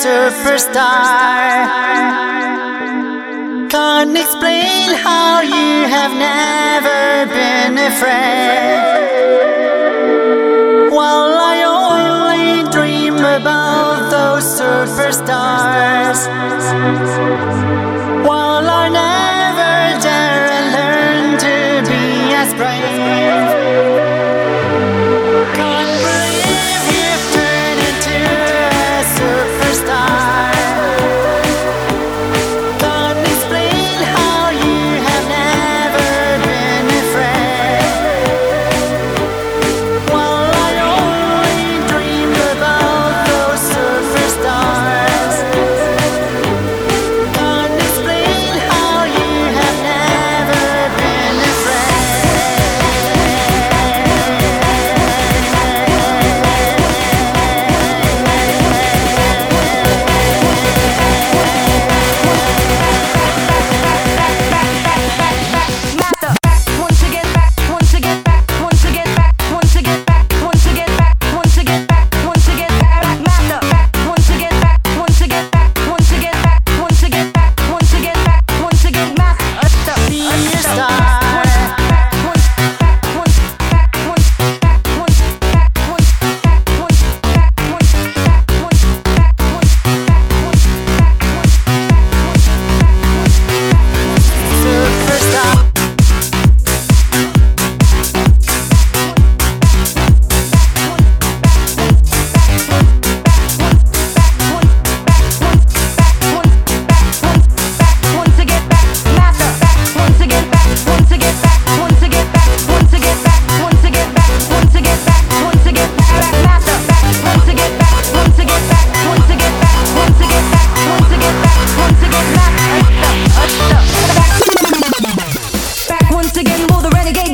superstar. Can't explain how you have never been afraid. While I only dream about those superstars. used to get more the renegade